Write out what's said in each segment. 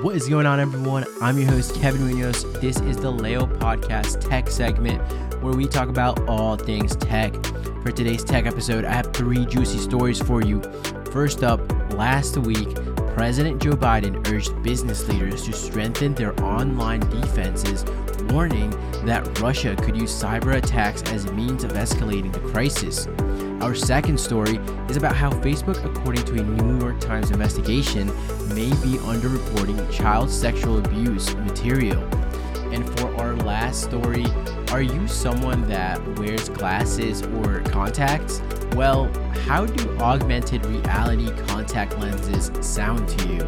What is going on, everyone? I'm your host, Kevin Munoz. This is the Leo Podcast Tech segment where we talk about all things tech. For today's tech episode, I have three juicy stories for you. First up, last week, President Joe Biden urged business leaders to strengthen their online defenses, warning that Russia could use cyber attacks as a means of escalating the crisis. Our second story is about how Facebook, according to a New York Times investigation, may be underreporting child sexual abuse material. And for our last story, are you someone that wears glasses or contacts? Well, how do augmented reality contact lenses sound to you?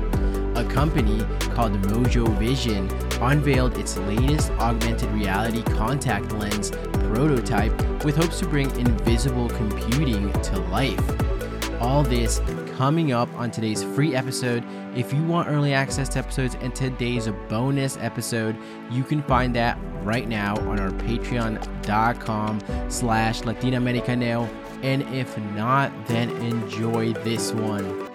A company called Mojo Vision unveiled its latest augmented reality contact lens prototype with hopes to bring invisible computing to life. All this coming up on today's free episode. If you want early access to episodes and today's bonus episode, you can find that right now on our patreon.com slash latinamericano. And if not, then enjoy this one.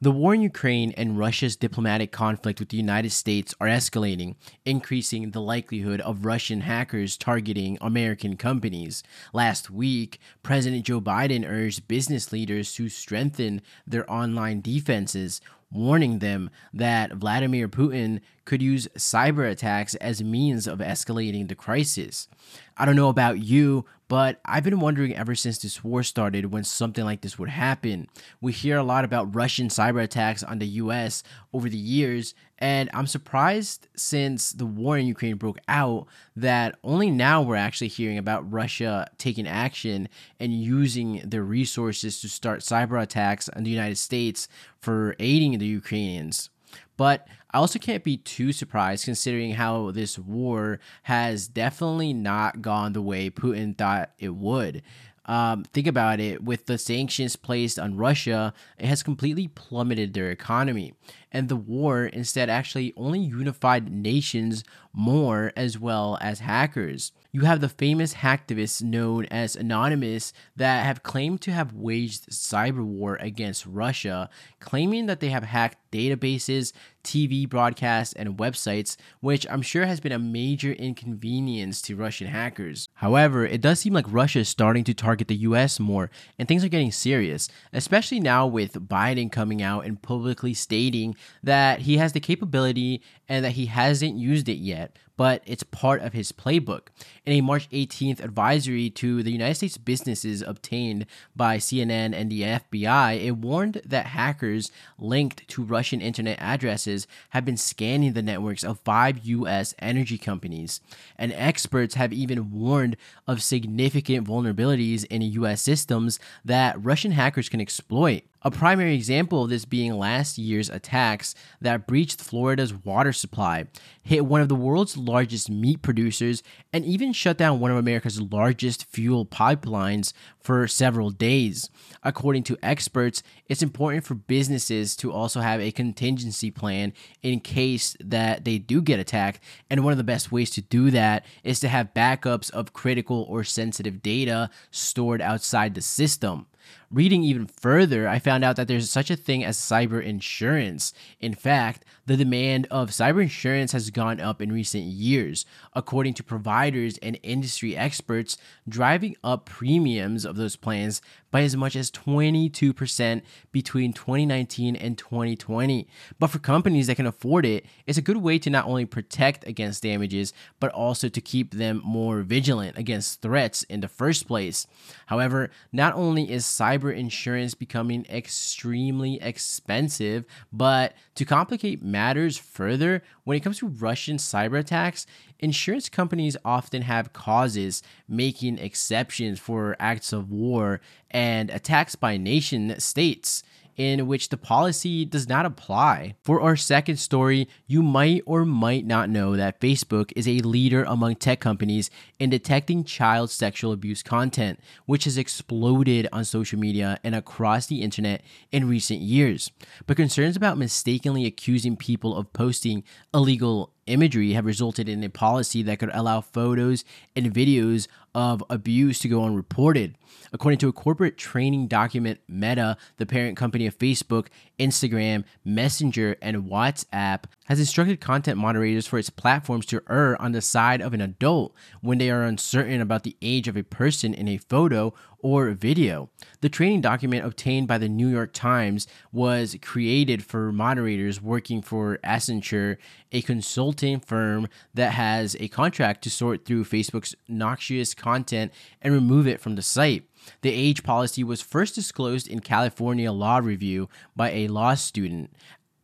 The war in Ukraine and Russia's diplomatic conflict with the United States are escalating, increasing the likelihood of Russian hackers targeting American companies. Last week, President Joe Biden urged business leaders to strengthen their online defenses, warning them that Vladimir Putin could use cyber attacks as a means of escalating the crisis. I don't know about you, but I've been wondering ever since this war started when something like this would happen. We hear a lot about Russian cyber attacks on the US over the years, and I'm surprised since the war in Ukraine broke out that only now we're actually hearing about Russia taking action and using their resources to start cyber attacks on the United States for aiding the Ukrainians. But I also can't be too surprised considering how this war has definitely not gone the way Putin thought it would. Um, think about it with the sanctions placed on Russia, it has completely plummeted their economy. And the war instead actually only unified nations more as well as hackers. You have the famous hacktivists known as Anonymous that have claimed to have waged cyber war against Russia, claiming that they have hacked databases, TV broadcasts, and websites, which I'm sure has been a major inconvenience to Russian hackers. However, it does seem like Russia is starting to target the US more, and things are getting serious, especially now with Biden coming out and publicly stating that he has the capability and that he hasn't used it yet, but it's part of his playbook. In a March 18th advisory to the United States businesses obtained by CNN and the FBI, it warned that hackers linked to Russian internet addresses have been scanning the networks of five U.S. energy companies. And experts have even warned of significant vulnerabilities in U.S. systems that Russian hackers can exploit. A primary example of this being last year's attacks that breached Florida's water supply, hit one of the world's largest meat producers, and even shut down one of America's largest fuel pipelines for several days. According to experts, it's important for businesses to also have a contingency plan in case that they do get attacked, and one of the best ways to do that is to have backups of critical or sensitive data stored outside the system. Reading even further, I found out that there's such a thing as cyber insurance. In fact, the demand of cyber insurance has gone up in recent years, according to providers and industry experts, driving up premiums of those plans by as much as 22% between 2019 and 2020. But for companies that can afford it, it's a good way to not only protect against damages, but also to keep them more vigilant against threats in the first place. However, not only is cyber insurance becoming extremely expensive, but to complicate matters further, when it comes to Russian cyber attacks, insurance companies often have causes making exceptions for acts of war and attacks by nation states in which the policy does not apply. For our second story, you might or might not know that Facebook is a leader among tech companies in detecting child sexual abuse content, which has exploded on social media and across the internet in recent years. But concerns about mistakenly accusing people of posting illegal imagery have resulted in a policy that could allow photos and videos of abuse to go unreported. According to a corporate training document, Meta, the parent company of Facebook, Instagram, Messenger, and WhatsApp, has instructed content moderators for its platforms to err on the side of an adult when they are uncertain about the age of a person in a photo or video. The training document obtained by the New York Times was created for moderators working for Accenture, a consulting firm that has a contract to sort through Facebook's noxious content and remove it from the site. The age policy was first disclosed in California Law Review by a law student,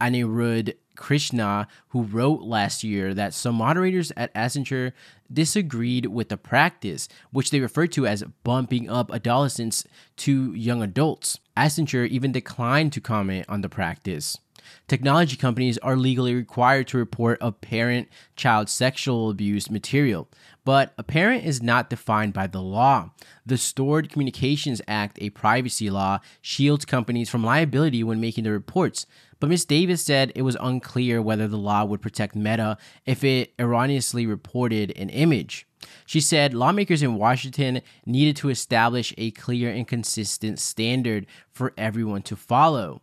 Anirudh Krishna, who wrote last year that some moderators at Accenture disagreed with the practice, which they referred to as bumping up adolescents to young adults. Accenture even declined to comment on the practice. Technology companies are legally required to report a parent child sexual abuse material, but a parent is not defined by the law. The Stored Communications Act, a privacy law, shields companies from liability when making the reports. But Ms. Davis said it was unclear whether the law would protect Meta if it erroneously reported an image. She said lawmakers in Washington needed to establish a clear and consistent standard for everyone to follow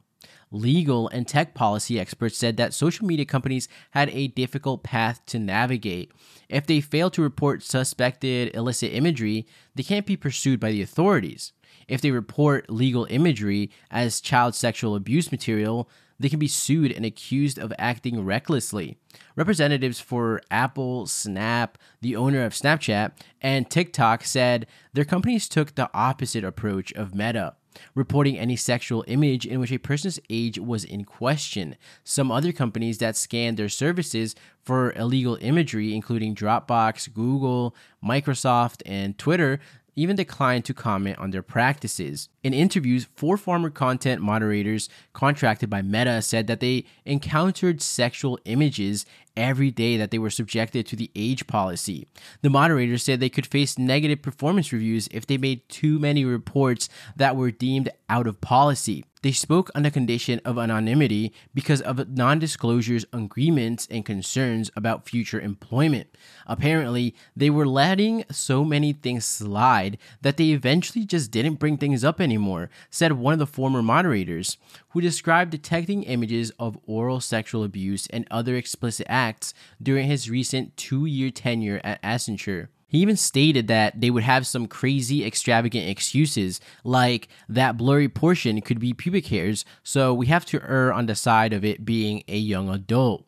legal, and tech policy experts said that social media companies had a difficult path to navigate. If they fail to report suspected illicit imagery, they can't be pursued by the authorities. If they report legal imagery as child sexual abuse material, they can be sued and accused of acting recklessly. Representatives for Apple, Snap, the owner of Snapchat, and TikTok said their companies took the opposite approach of Meta reporting any sexual image in which a person's age was in question. Some other companies that scanned their services for illegal imagery, including Dropbox, Google, Microsoft, and Twitter, even declined to comment on their practices. In interviews, four former content moderators contracted by Meta said that they encountered sexual images every day that they were subjected to the age policy. The moderators said they could face negative performance reviews if they made too many reports that were deemed out of policy. They spoke on the condition of anonymity because of non disclosures agreements and concerns about future employment. Apparently, they were letting so many things slide that they eventually just didn't bring things up anymore, said one of the former moderators, who described detecting images of oral sexual abuse and other explicit acts during his recent two year tenure at Accenture. He even stated that they would have some crazy, extravagant excuses, like that blurry portion could be pubic hairs, so we have to err on the side of it being a young adult.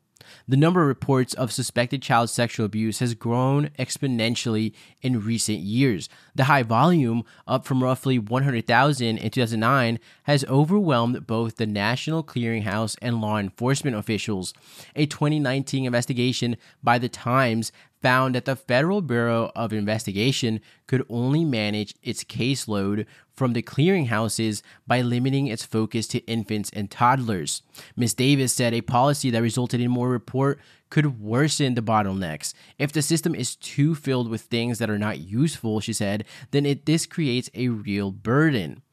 The number of reports of suspected child sexual abuse has grown exponentially in recent years. The high volume, up from roughly 100,000 in 2009, has overwhelmed both the National Clearinghouse and law enforcement officials. A 2019 investigation by The Times found that the Federal Bureau of Investigation could only manage its caseload from the clearinghouses by limiting its focus to infants and toddlers. Ms. Davis said a policy that resulted in more report could worsen the bottlenecks. If the system is too filled with things that are not useful, she said, then it this creates a real burden.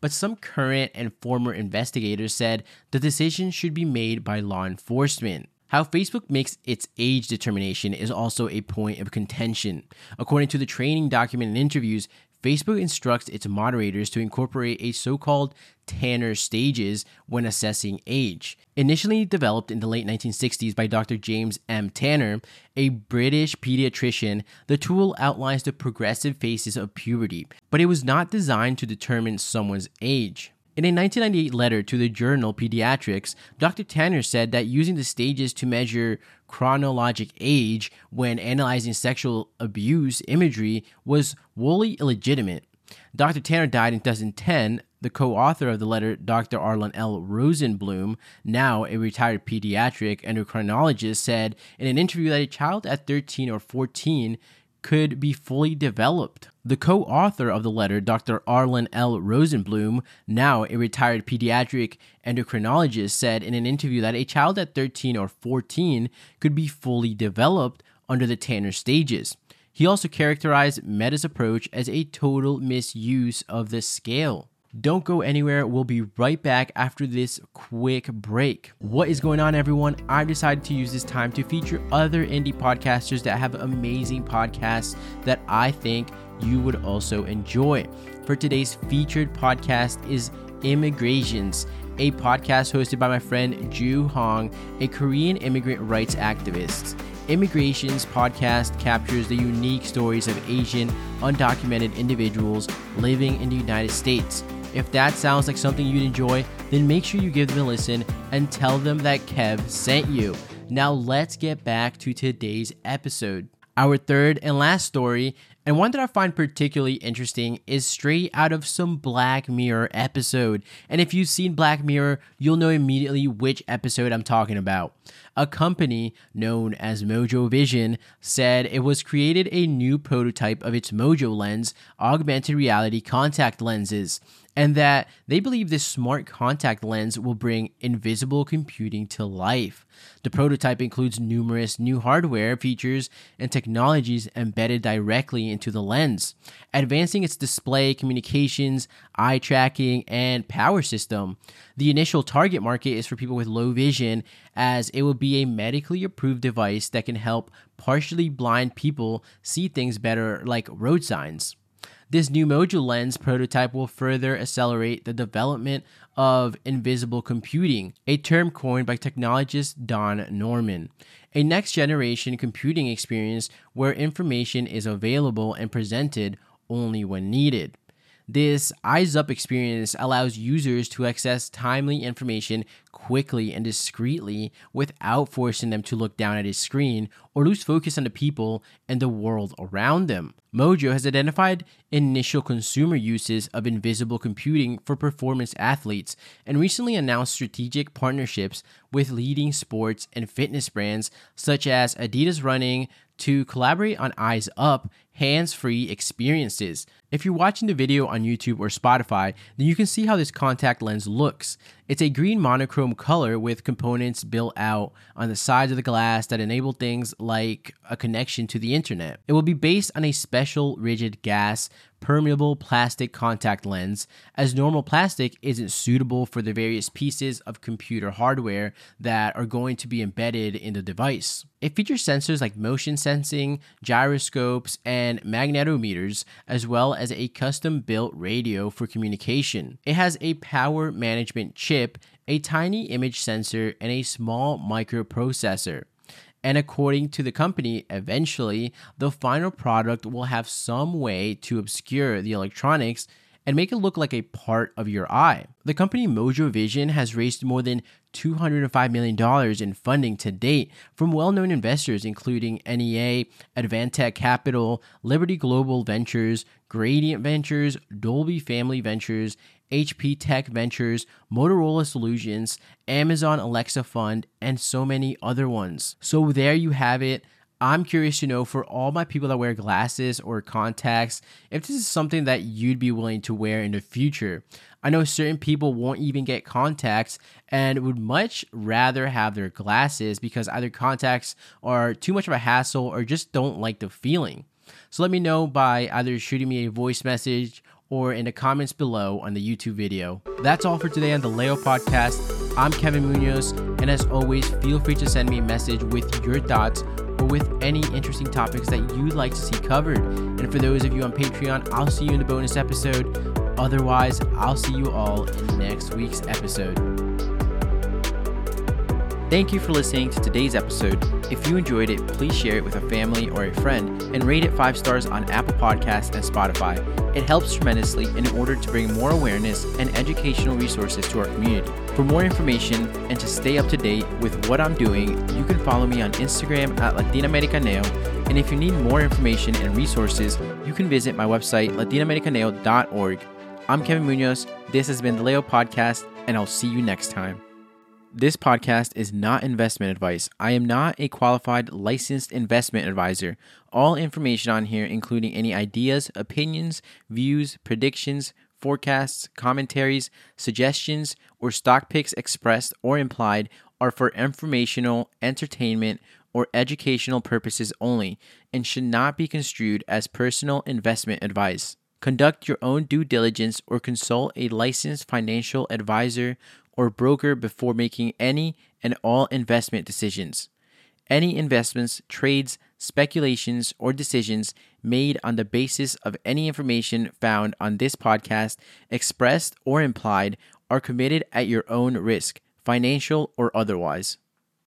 But some current and former investigators said the decision should be made by law enforcement. How Facebook makes its age determination is also a point of contention. According to the training document and interviews, Facebook instructs its moderators to incorporate a so called Tanner stages when assessing age. Initially developed in the late 1960s by Dr. James M. Tanner, a British pediatrician, the tool outlines the progressive phases of puberty, but it was not designed to determine someone's age. In a 1998 letter to the journal Pediatrics, Dr. Tanner said that using the stages to measure chronologic age when analyzing sexual abuse imagery was wholly illegitimate. Dr. Tanner died in 2010. The co author of the letter, Dr. Arlan L. Rosenbloom, now a retired pediatric endocrinologist, said in an interview that a child at 13 or 14 could be fully developed. The co author of the letter, Dr. Arlan L. Rosenbloom, now a retired pediatric endocrinologist, said in an interview that a child at 13 or 14 could be fully developed under the Tanner stages. He also characterized Meta's approach as a total misuse of the scale. Don't go anywhere. We'll be right back after this quick break. What is going on, everyone? I've decided to use this time to feature other indie podcasters that have amazing podcasts that I think you would also enjoy. For today's featured podcast is Immigrations, a podcast hosted by my friend Ju Hong, a Korean immigrant rights activist. Immigrations podcast captures the unique stories of Asian undocumented individuals living in the United States. If that sounds like something you'd enjoy, then make sure you give them a listen and tell them that Kev sent you. Now, let's get back to today's episode. Our third and last story, and one that I find particularly interesting, is straight out of some Black Mirror episode. And if you've seen Black Mirror, you'll know immediately which episode I'm talking about. A company known as Mojo Vision said it was created a new prototype of its Mojo Lens augmented reality contact lenses and that they believe this smart contact lens will bring invisible computing to life. The prototype includes numerous new hardware features and technologies embedded directly into the lens, advancing its display, communications, eye tracking, and power system. The initial target market is for people with low vision, as it will be a medically approved device that can help partially blind people see things better, like road signs. This new Mojo lens prototype will further accelerate the development of invisible computing, a term coined by technologist Don Norman. A next generation computing experience where information is available and presented only when needed. This eyes up experience allows users to access timely information quickly and discreetly without forcing them to look down at a screen or lose focus on the people and the world around them. Mojo has identified initial consumer uses of invisible computing for performance athletes and recently announced strategic partnerships with leading sports and fitness brands such as Adidas Running to collaborate on Eyes Up hands free experiences. If you're watching the video on YouTube or Spotify, then you can see how this contact lens looks. It's a green monochrome color with components built out on the sides of the glass that enable things like a connection to the internet. It will be based on a special rigid gas permeable plastic contact lens, as normal plastic isn't suitable for the various pieces of computer hardware that are going to be embedded in the device. It features sensors like motion sensing, gyroscopes, and magnetometers, as well as a custom built radio for communication. It has a power management chip, a tiny image sensor, and a small microprocessor. And according to the company, eventually the final product will have some way to obscure the electronics and make it look like a part of your eye. The company Mojo Vision has raised more than $205 million in funding to date from well known investors, including NEA, Advantech Capital, Liberty Global Ventures, Gradient Ventures, Dolby Family Ventures, HP Tech Ventures, Motorola Solutions, Amazon Alexa Fund, and so many other ones. So there you have it. I'm curious to know for all my people that wear glasses or contacts, if this is something that you'd be willing to wear in the future. I know certain people won't even get contacts and would much rather have their glasses because either contacts are too much of a hassle or just don't like the feeling. So let me know by either shooting me a voice message or in the comments below on the YouTube video. That's all for today on the Leo Podcast. I'm Kevin Munoz, and as always, feel free to send me a message with your thoughts or with any interesting topics that you'd like to see covered. And for those of you on Patreon, I'll see you in the bonus episode. Otherwise, I'll see you all in next week's episode. Thank you for listening to today's episode. If you enjoyed it, please share it with a family or a friend and rate it five stars on Apple Podcasts and Spotify. It helps tremendously in order to bring more awareness and educational resources to our community. For more information and to stay up to date with what I'm doing, you can follow me on Instagram at Latinoamericaneo. And if you need more information and resources, you can visit my website, latinoamericaneo.org. I'm Kevin Munoz. This has been the Leo Podcast, and I'll see you next time. This podcast is not investment advice. I am not a qualified licensed investment advisor. All information on here, including any ideas, opinions, views, predictions, forecasts, commentaries, suggestions, or stock picks expressed or implied, are for informational, entertainment, or educational purposes only and should not be construed as personal investment advice. Conduct your own due diligence or consult a licensed financial advisor or broker before making any and all investment decisions. Any investments, trades, speculations, or decisions made on the basis of any information found on this podcast, expressed or implied, are committed at your own risk, financial or otherwise.